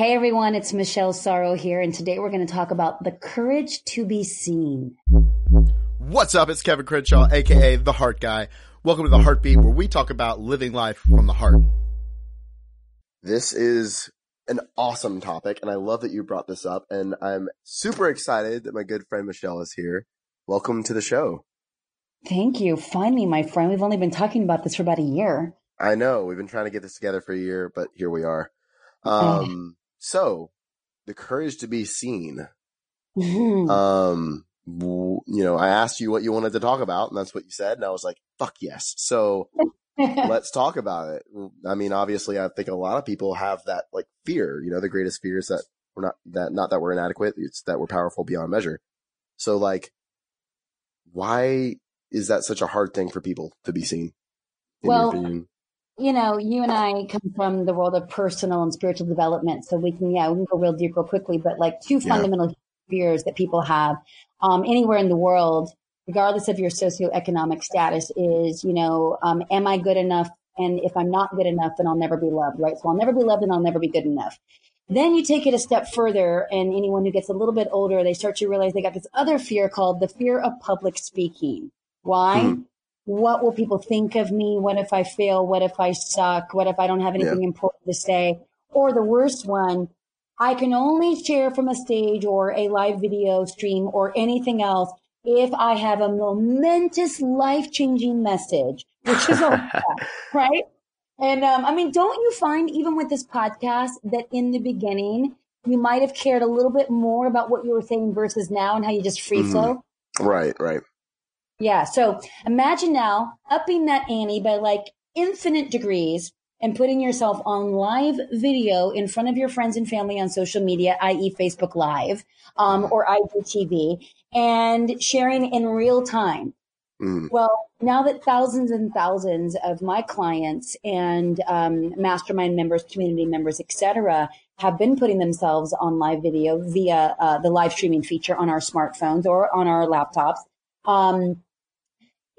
Hey everyone, it's Michelle Sorro here, and today we're going to talk about the courage to be seen. What's up? It's Kevin Crenshaw, aka The Heart Guy. Welcome to The Heartbeat, where we talk about living life from the heart. This is an awesome topic, and I love that you brought this up, and I'm super excited that my good friend Michelle is here. Welcome to the show. Thank you. Finally, my friend. We've only been talking about this for about a year. I know. We've been trying to get this together for a year, but here we are. Um, so the courage to be seen. Mhm. Um, you know, I asked you what you wanted to talk about, and that's what you said, and I was like, "Fuck yes!" So let's talk about it. I mean, obviously, I think a lot of people have that like fear. You know, the greatest fear is that we're not that not that we're inadequate; it's that we're powerful beyond measure. So, like, why is that such a hard thing for people to be seen? In Well, your opinion? You know, you and I come from the world of personal and spiritual development, so we can, yeah, we can go real deep real quickly. But like two Yeah. fundamental fears that people have um, anywhere in the world, regardless of your socioeconomic status, is you know, um, am I good enough? And if I'm not good enough, then I'll never be loved, right? So I'll never be loved, and I'll never be good enough. Then you take it a step further, and anyone who gets a little bit older, they start to realize they got this other fear called the fear of public speaking. Why? Hmm. What will people think of me? What if I fail? What if I suck? What if I don't have anything important to say? Or the worst one, I can only share from a stage or a live video stream or anything else if I have a momentous life changing message, which is all that, right? And um, I mean, don't you find even with this podcast that in the beginning you might have cared a little bit more about what you were saying versus now and how you just free Mhm. flow? Right, right. Yeah. So imagine now upping that ante by like infinite degrees and putting yourself on live video in front of your friends and family on social media, i.e. Facebook Live, um, or IGTV and sharing in real time. Mm, Well, now that thousands and thousands of my clients and um, mastermind members, community members, etc., have been putting themselves on live video via uh, the live streaming feature on our smartphones or on our laptops, um,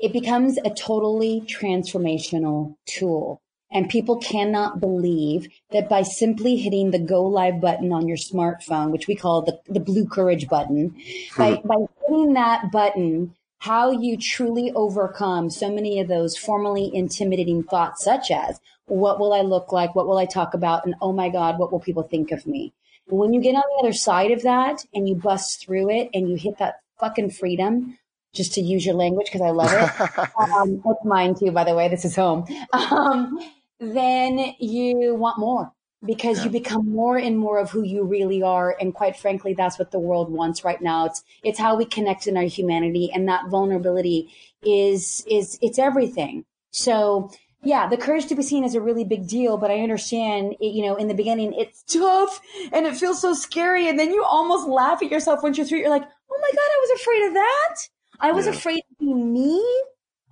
it becomes a totally transformational tool. And people cannot believe that by simply hitting the go live button on your smartphone, which we call the, the blue courage button, by, hmm. by hitting that button, how you truly overcome so many of those formerly intimidating thoughts, such as, what will I look like? What will I talk about? And oh my God, what will people think of me? When you get on the other side of that and you bust through it and you hit that fucking freedom, just to use your language because I love it. um, it's mine too, by the way. This is home. Um, then you want more because Yeah. you become more and more of who you really are. And quite frankly, that's what the world wants right now. It's, it's how we connect in our humanity and that vulnerability is, is, it's everything. So yeah, the courage to be seen is a really big deal, but I understand, it, you know, in the beginning, it's tough and it feels so scary. And then you almost laugh at yourself once you're through. You're like, oh my God, I was afraid of that. I was Yeah. afraid to be me.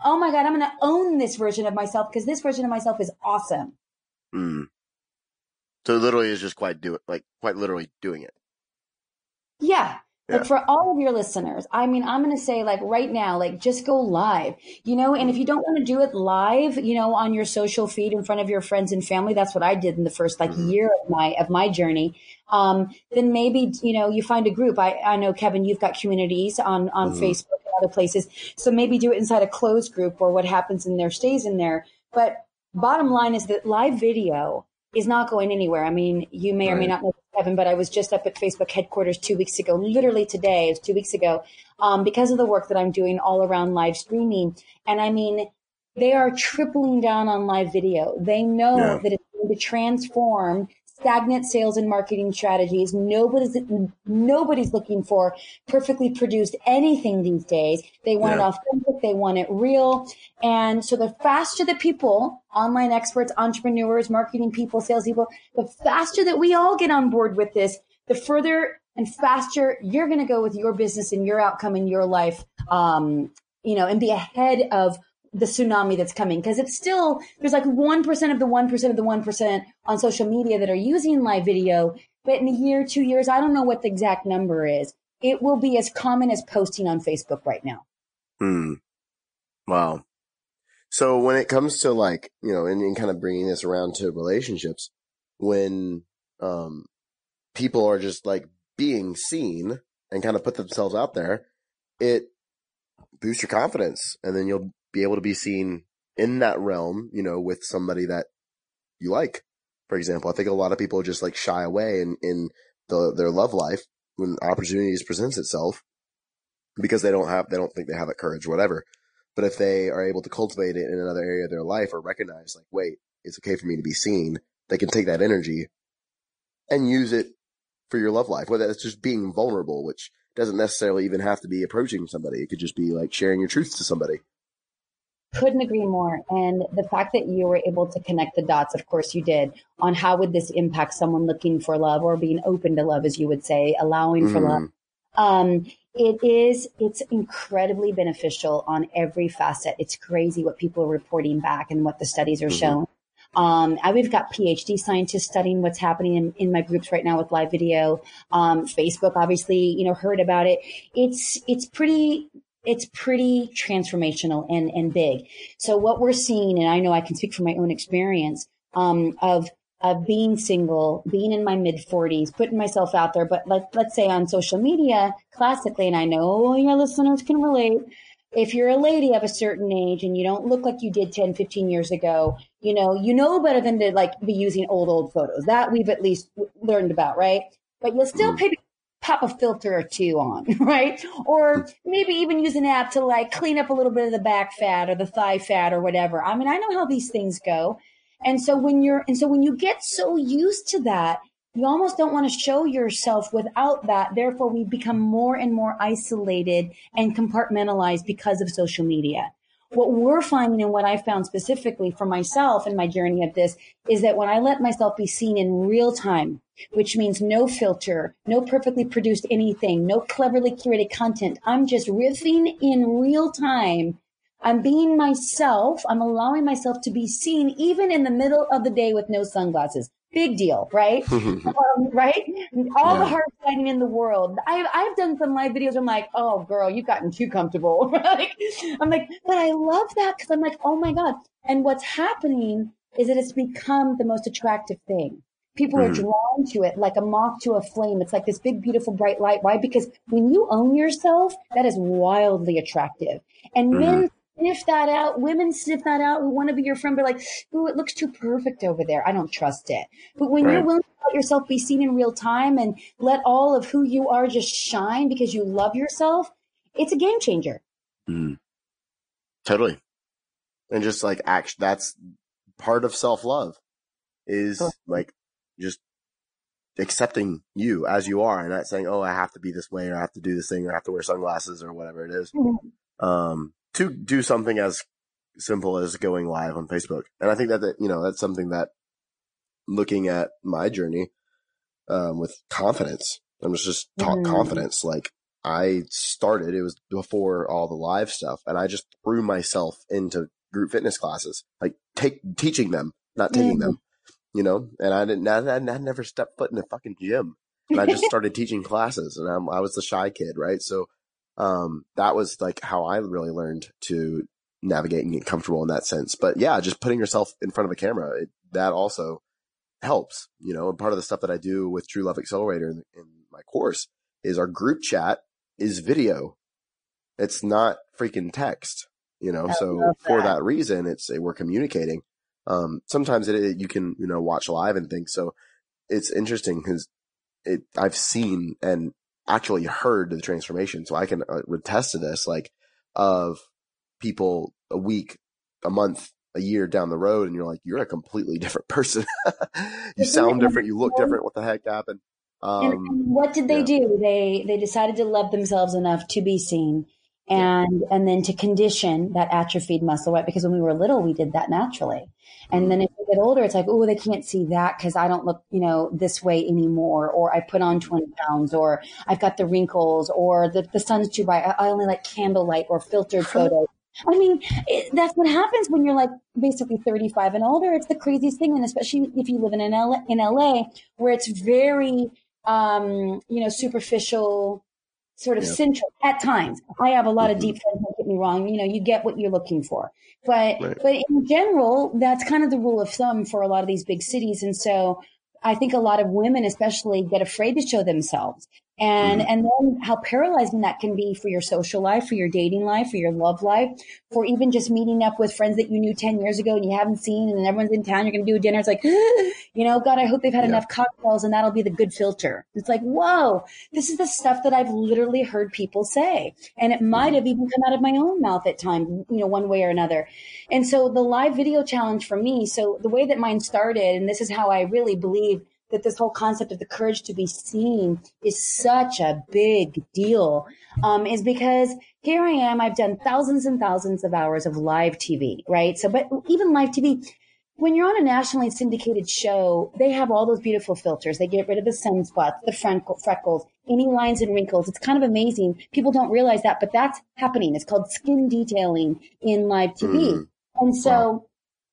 Oh my God, I'm going to own this version of myself because this version of myself is awesome. mm. So literally is just quite do it, like quite literally doing it. Yeah. Yeah. Like for all of your listeners, I mean, I'm going to say like right now, like just go live, you know, and if you don't want to do it live, you know, on your social feed in front of your friends and family, that's what I did in the first like Mhm. year of my, of my journey. Um, then maybe, you know, you find a group. I, I know Kevin, you've got communities on, on Mhm. Facebook other places. So maybe do it inside a closed group or what happens in there stays in there. But bottom line is that live video is not going anywhere. I mean, you may or may not know Kevin, but I was just up at Facebook headquarters two weeks ago, literally today, it was two weeks ago, um, because of the work that I'm doing all around live streaming. And I mean, they are tripling down on live video. They know Yeah. that it's going to transform stagnant sales and marketing strategies. Nobody's nobody's looking for perfectly produced anything these days. They want it authentic, they want it real. And so the faster the people, online experts, entrepreneurs, marketing people, salespeople, the faster that we all get on board with this, the further and faster you're going to go with your business and your outcome in your life. Um, you know, and be ahead of the tsunami that's coming because it's still there's like 1% of the 1% of the 1% on social media that are using live video but in a year two years i don't know what the exact number is it will be as common as posting on facebook right now Hmm. Wow. So when it comes to like, you know, and, and kind of bringing this around to relationships, when, um, people are just like being seen and kind of put themselves out there, it boosts your confidence and then you'll be able to be seen in that realm, you know, with somebody that you like. For example, I think a lot of people just like shy away in, in the, their love life when opportunities presents itself because they don't have, they don't think they have that courage whatever. But if they are able to cultivate it in another area of their life or recognize like, wait, it's okay for me to be seen, they can take that energy and use it for your love life, whether it's just being vulnerable, which doesn't necessarily even have to be approaching somebody. It could just be like sharing your truth to somebody. Couldn't agree more. And the fact that you were able to connect the dots, of course you did, on how would this impact someone looking for love or being open to love, as you would say, allowing for love. Um, it is, it's incredibly beneficial on every facet. It's crazy what people are reporting back and what the studies are mm-hmm. showing. Um, I, we've got PhD scientists studying what's happening in, in my groups right now with live video. Um, Facebook, obviously, you know, heard about it. It's, it's pretty, it's pretty transformational and, and big. So what we're seeing, and I know I can speak from my own experience, um, of, of being single, being in my mid 40s, putting myself out there. But like, let's say on social media, classically, and I know your listeners can relate, if you're a lady of a certain age and you don't look like you did 10, 15 years ago, you know, you know better than to like be using old, old photos. That we've at least learned about, right? But you'll still mm. Pop a filter or two on, right? Or maybe even use an app to like clean up a little bit of the back fat or the thigh fat or whatever. I mean, I know how these things go. And so when you're, and so when you get so used to that, you almost don't want to show yourself without that. Therefore, we become more and more isolated and compartmentalized because of social media. What we're finding and what I found specifically for myself in my journey of this is that when I let myself be seen in real time, which means no filter, no perfectly produced anything, no cleverly curated content, I'm just riffing in real time. I'm being myself. I'm allowing myself to be seen even in the middle of the day with no sunglasses big deal, right? um, right? All yeah. the hard fighting in the world. I've, I've done some live videos. I'm like, oh, girl, you've gotten too comfortable. like, I'm like, but I love that because I'm like, oh my God. And what's happening is that it's become the most attractive thing. People mm-hmm. are drawn to it like a moth to a flame. It's like this big, beautiful, bright light. Why? Because when you own yourself, that is wildly attractive. And mm-hmm. men sniff that out. Women sniff that out. We want to be your friend, but like, ooh, it looks too perfect over there. I don't trust it. But when right. you're willing to let yourself be seen in real time and let all of who you are just shine because you love yourself, it's a game changer. Mm. Totally. And just like action, that's part of self love is like just accepting you as you are and not saying, Oh, I have to be this way or I have to do this thing or I have to wear sunglasses or whatever it is. Mm-hmm. Um, to do something as simple as going live on Facebook. And I think that, that you know, that's something that looking at my journey, um, with confidence, I'm just, just talk mm. confidence. Like I started, it was before all the live stuff and I just threw myself into group fitness classes, like take, teaching them, not taking mm. them, you know, and I didn't, I, I never stepped foot in a fucking gym. And I just started teaching classes and I'm, I was the shy kid, right? So um, that was like how I really learned to navigate and get comfortable in that sense. But yeah, just putting yourself in front of a camera, it, that also helps, you know, and part of the stuff that I do with True Love Accelerator in, in my course is our group chat is video. It's not freaking text, you know, I so for that reason, it's, we're communicating. Um, sometimes it, it, you can, you know, watch live and things. So it's interesting because it, I've seen and actually heard the transformation. So I can uh, attest to this, like of people a week, a month, a year down the road, and you're like, you're a completely different person. you sound different. You look different. What the heck happened? Um, and what did they yeah. do? They they decided to love themselves enough to be seen, and and then to condition that atrophied muscle, right? Because when we were little, we did that naturally. And mm-hmm. then if get older, it's like, oh, they can't see that because I don't look, you know, this way anymore, or I put on 20 pounds, or I've got the wrinkles, or the, the sun's too bright. I only like candlelight or filtered photos. I mean, it, that's what happens when you're like basically 35 and older. It's the craziest thing. And especially if you live in, an LA, in LA where it's very, um, you know, superficial, sort of yeah. central at times. I have a lot mm-hmm. of deep friends, me wrong. You know, you get what you're looking for. But, right. but in general, that's kind of the rule of thumb for a lot of these big cities. And so, I think a lot of women, especially, get afraid to show themselves. And, mm-hmm. and then how paralyzing that can be for your social life, for your dating life, for your love life, for even just meeting up with friends that you knew 10 years ago and you haven't seen and everyone's in town, you're going to do a dinner. It's like, you know, God, I hope they've had yeah. enough cocktails and that'll be the good filter. It's like, whoa, this is the stuff that I've literally heard people say. And it might have even come out of my own mouth at times, you know, one way or another. And so the live video challenge for me, so the way that mine started, and this is how I really believe that this whole concept of the courage to be seen is such a big deal um, is because here I am. I've done thousands and thousands of hours of live TV, right? So, but even live TV, when you're on a nationally syndicated show, they have all those beautiful filters. They get rid of the sunspots, the freckles, any lines and wrinkles. It's kind of amazing. People don't realize that, but that's happening. It's called skin detailing in live TV. Mm. And so, wow.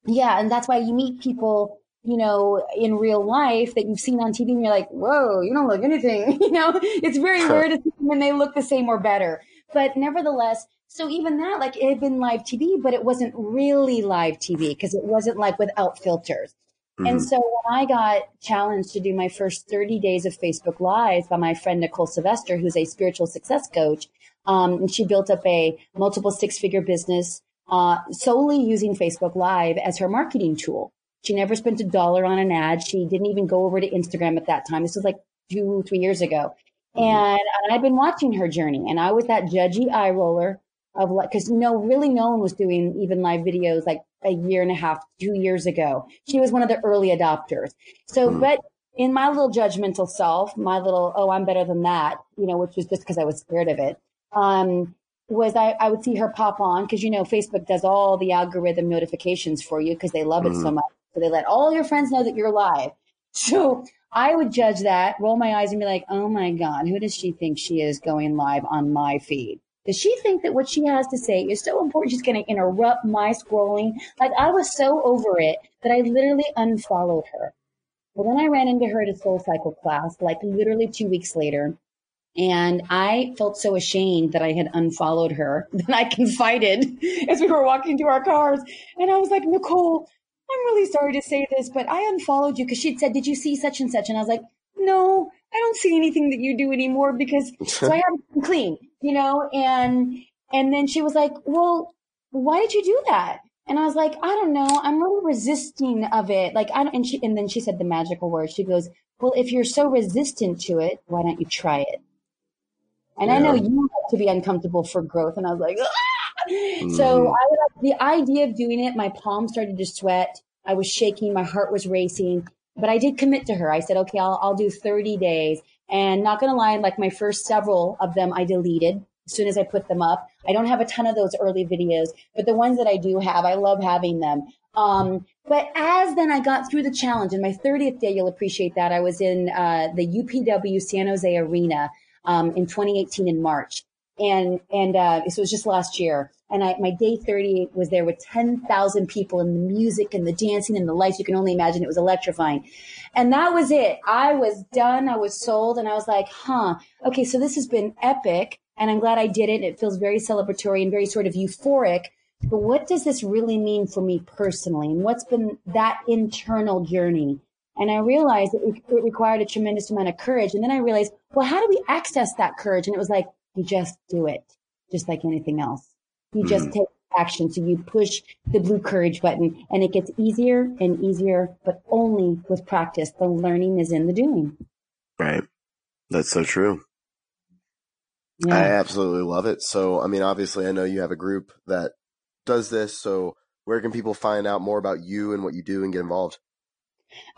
yeah, and that's why you meet people you know, in real life that you've seen on TV and you're like, whoa, you don't look anything. you know, it's very rare to see when they look the same or better. But nevertheless, so even that, like it had been live TV, but it wasn't really live TV because it wasn't like without filters. Mm-hmm. And so when I got challenged to do my first 30 days of Facebook Live by my friend Nicole Sylvester, who's a spiritual success coach, um, and she built up a multiple six figure business uh, solely using Facebook Live as her marketing tool. She never spent a dollar on an ad. She didn't even go over to Instagram at that time. This was like two, three years ago. Mm-hmm. And, and I've been watching her journey and I was that judgy eye roller of like, cause no, really no one was doing even live videos like a year and a half, two years ago. She was one of the early adopters. So, mm. but in my little judgmental self, my little, oh, I'm better than that, you know, which was just because I was scared of it. Um, was I, I would see her pop on because you know Facebook does all the algorithm notifications for you because they love mm. it so mm-hmm. much. So they let all your friends know that you're live. So I would judge that, roll my eyes and be like, oh my God, who does she think she is going live on my feed? Does she think that what she has to say is so important she's going to interrupt my scrolling? Like I was so over it that I literally unfollowed her. Well, then I ran into her at a soul cycle class, like literally two weeks later. And I felt so ashamed that I had unfollowed her that I confided as we were walking to our cars. And I was like, Nicole, I'm really sorry to say this, but I unfollowed you because she'd said, Did you see such and such? And I was like, No, I don't see anything that you do anymore because so I haven't been clean, you know? And and then she was like, Well, why did you do that? And I was like, I don't know. I'm really resisting of it. Like I don't, and she and then she said the magical word. She goes, Well, if you're so resistant to it, why don't you try it? And yeah. I know you have to be uncomfortable for growth. And I was like, ah! Mm. So I, the idea of doing it, my palms started to sweat. I was shaking. My heart was racing, but I did commit to her. I said, okay, I'll, I'll do 30 days and not going to lie, like my first several of them, I deleted as soon as I put them up. I don't have a ton of those early videos, but the ones that I do have, I love having them. Um, but as then I got through the challenge, and my 30th day, you'll appreciate that. I was in uh, the UPW San Jose Arena um, in 2018 in March, and and uh, so it was just last year. And I, my day 30 was there with 10,000 people and the music and the dancing and the lights. You can only imagine it was electrifying. And that was it. I was done. I was sold. And I was like, huh, okay, so this has been epic. And I'm glad I did it. It feels very celebratory and very sort of euphoric. But what does this really mean for me personally? And what's been that internal journey? And I realized it, it required a tremendous amount of courage. And then I realized, well, how do we access that courage? And it was like, you just do it, just like anything else. You mm-hmm. just take action. So you push the blue courage button and it gets easier and easier, but only with practice. The learning is in the doing. Right. That's so true. Yeah. I absolutely love it. So, I mean, obviously I know you have a group that does this. So where can people find out more about you and what you do and get involved?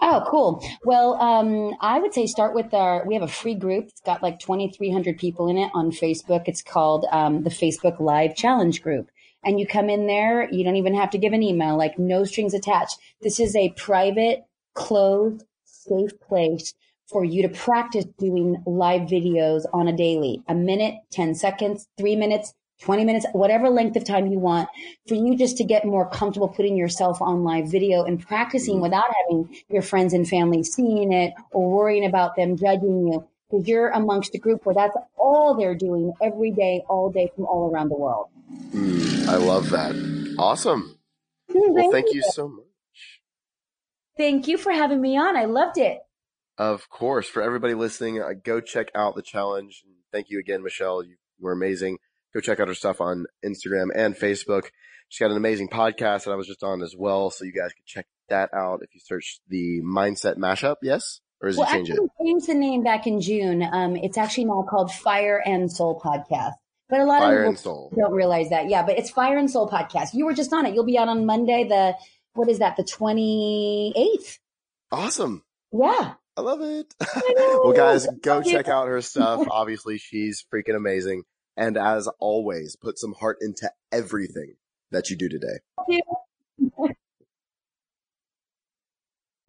Oh, cool. Well, um, I would say start with our, we have a free group. It's got like 2,300 people in it on Facebook. It's called um, the Facebook Live Challenge Group. And you come in there, you don't even have to give an email, like no strings attached. This is a private, closed, safe place for you to practice doing live videos on a daily, a minute, 10 seconds, three minutes, 20 minutes, whatever length of time you want for you just to get more comfortable putting yourself on live video and practicing mm-hmm. without having your friends and family seeing it or worrying about them judging you. Because you're amongst a group where that's all they're doing every day, all day from all around the world. Mm, I love that. Awesome. Mm, well, thank you. you so much. Thank you for having me on. I loved it. Of course. For everybody listening, uh, go check out the challenge. Thank you again, Michelle. You were amazing. Go check out her stuff on Instagram and Facebook. She's got an amazing podcast that I was just on as well. So you guys can check that out if you search the Mindset Mashup. Yes? Or is well, it change it? changed the name back in June. Um, it's actually now called Fire and Soul Podcast. But a lot Fire of people Soul. don't realize that. Yeah, but it's Fire and Soul Podcast. You were just on it. You'll be out on Monday, the, what is that, the 28th? Awesome. Yeah. I love it. know. well, guys, go check out her stuff. Obviously, she's freaking amazing. And as always, put some heart into everything that you do today.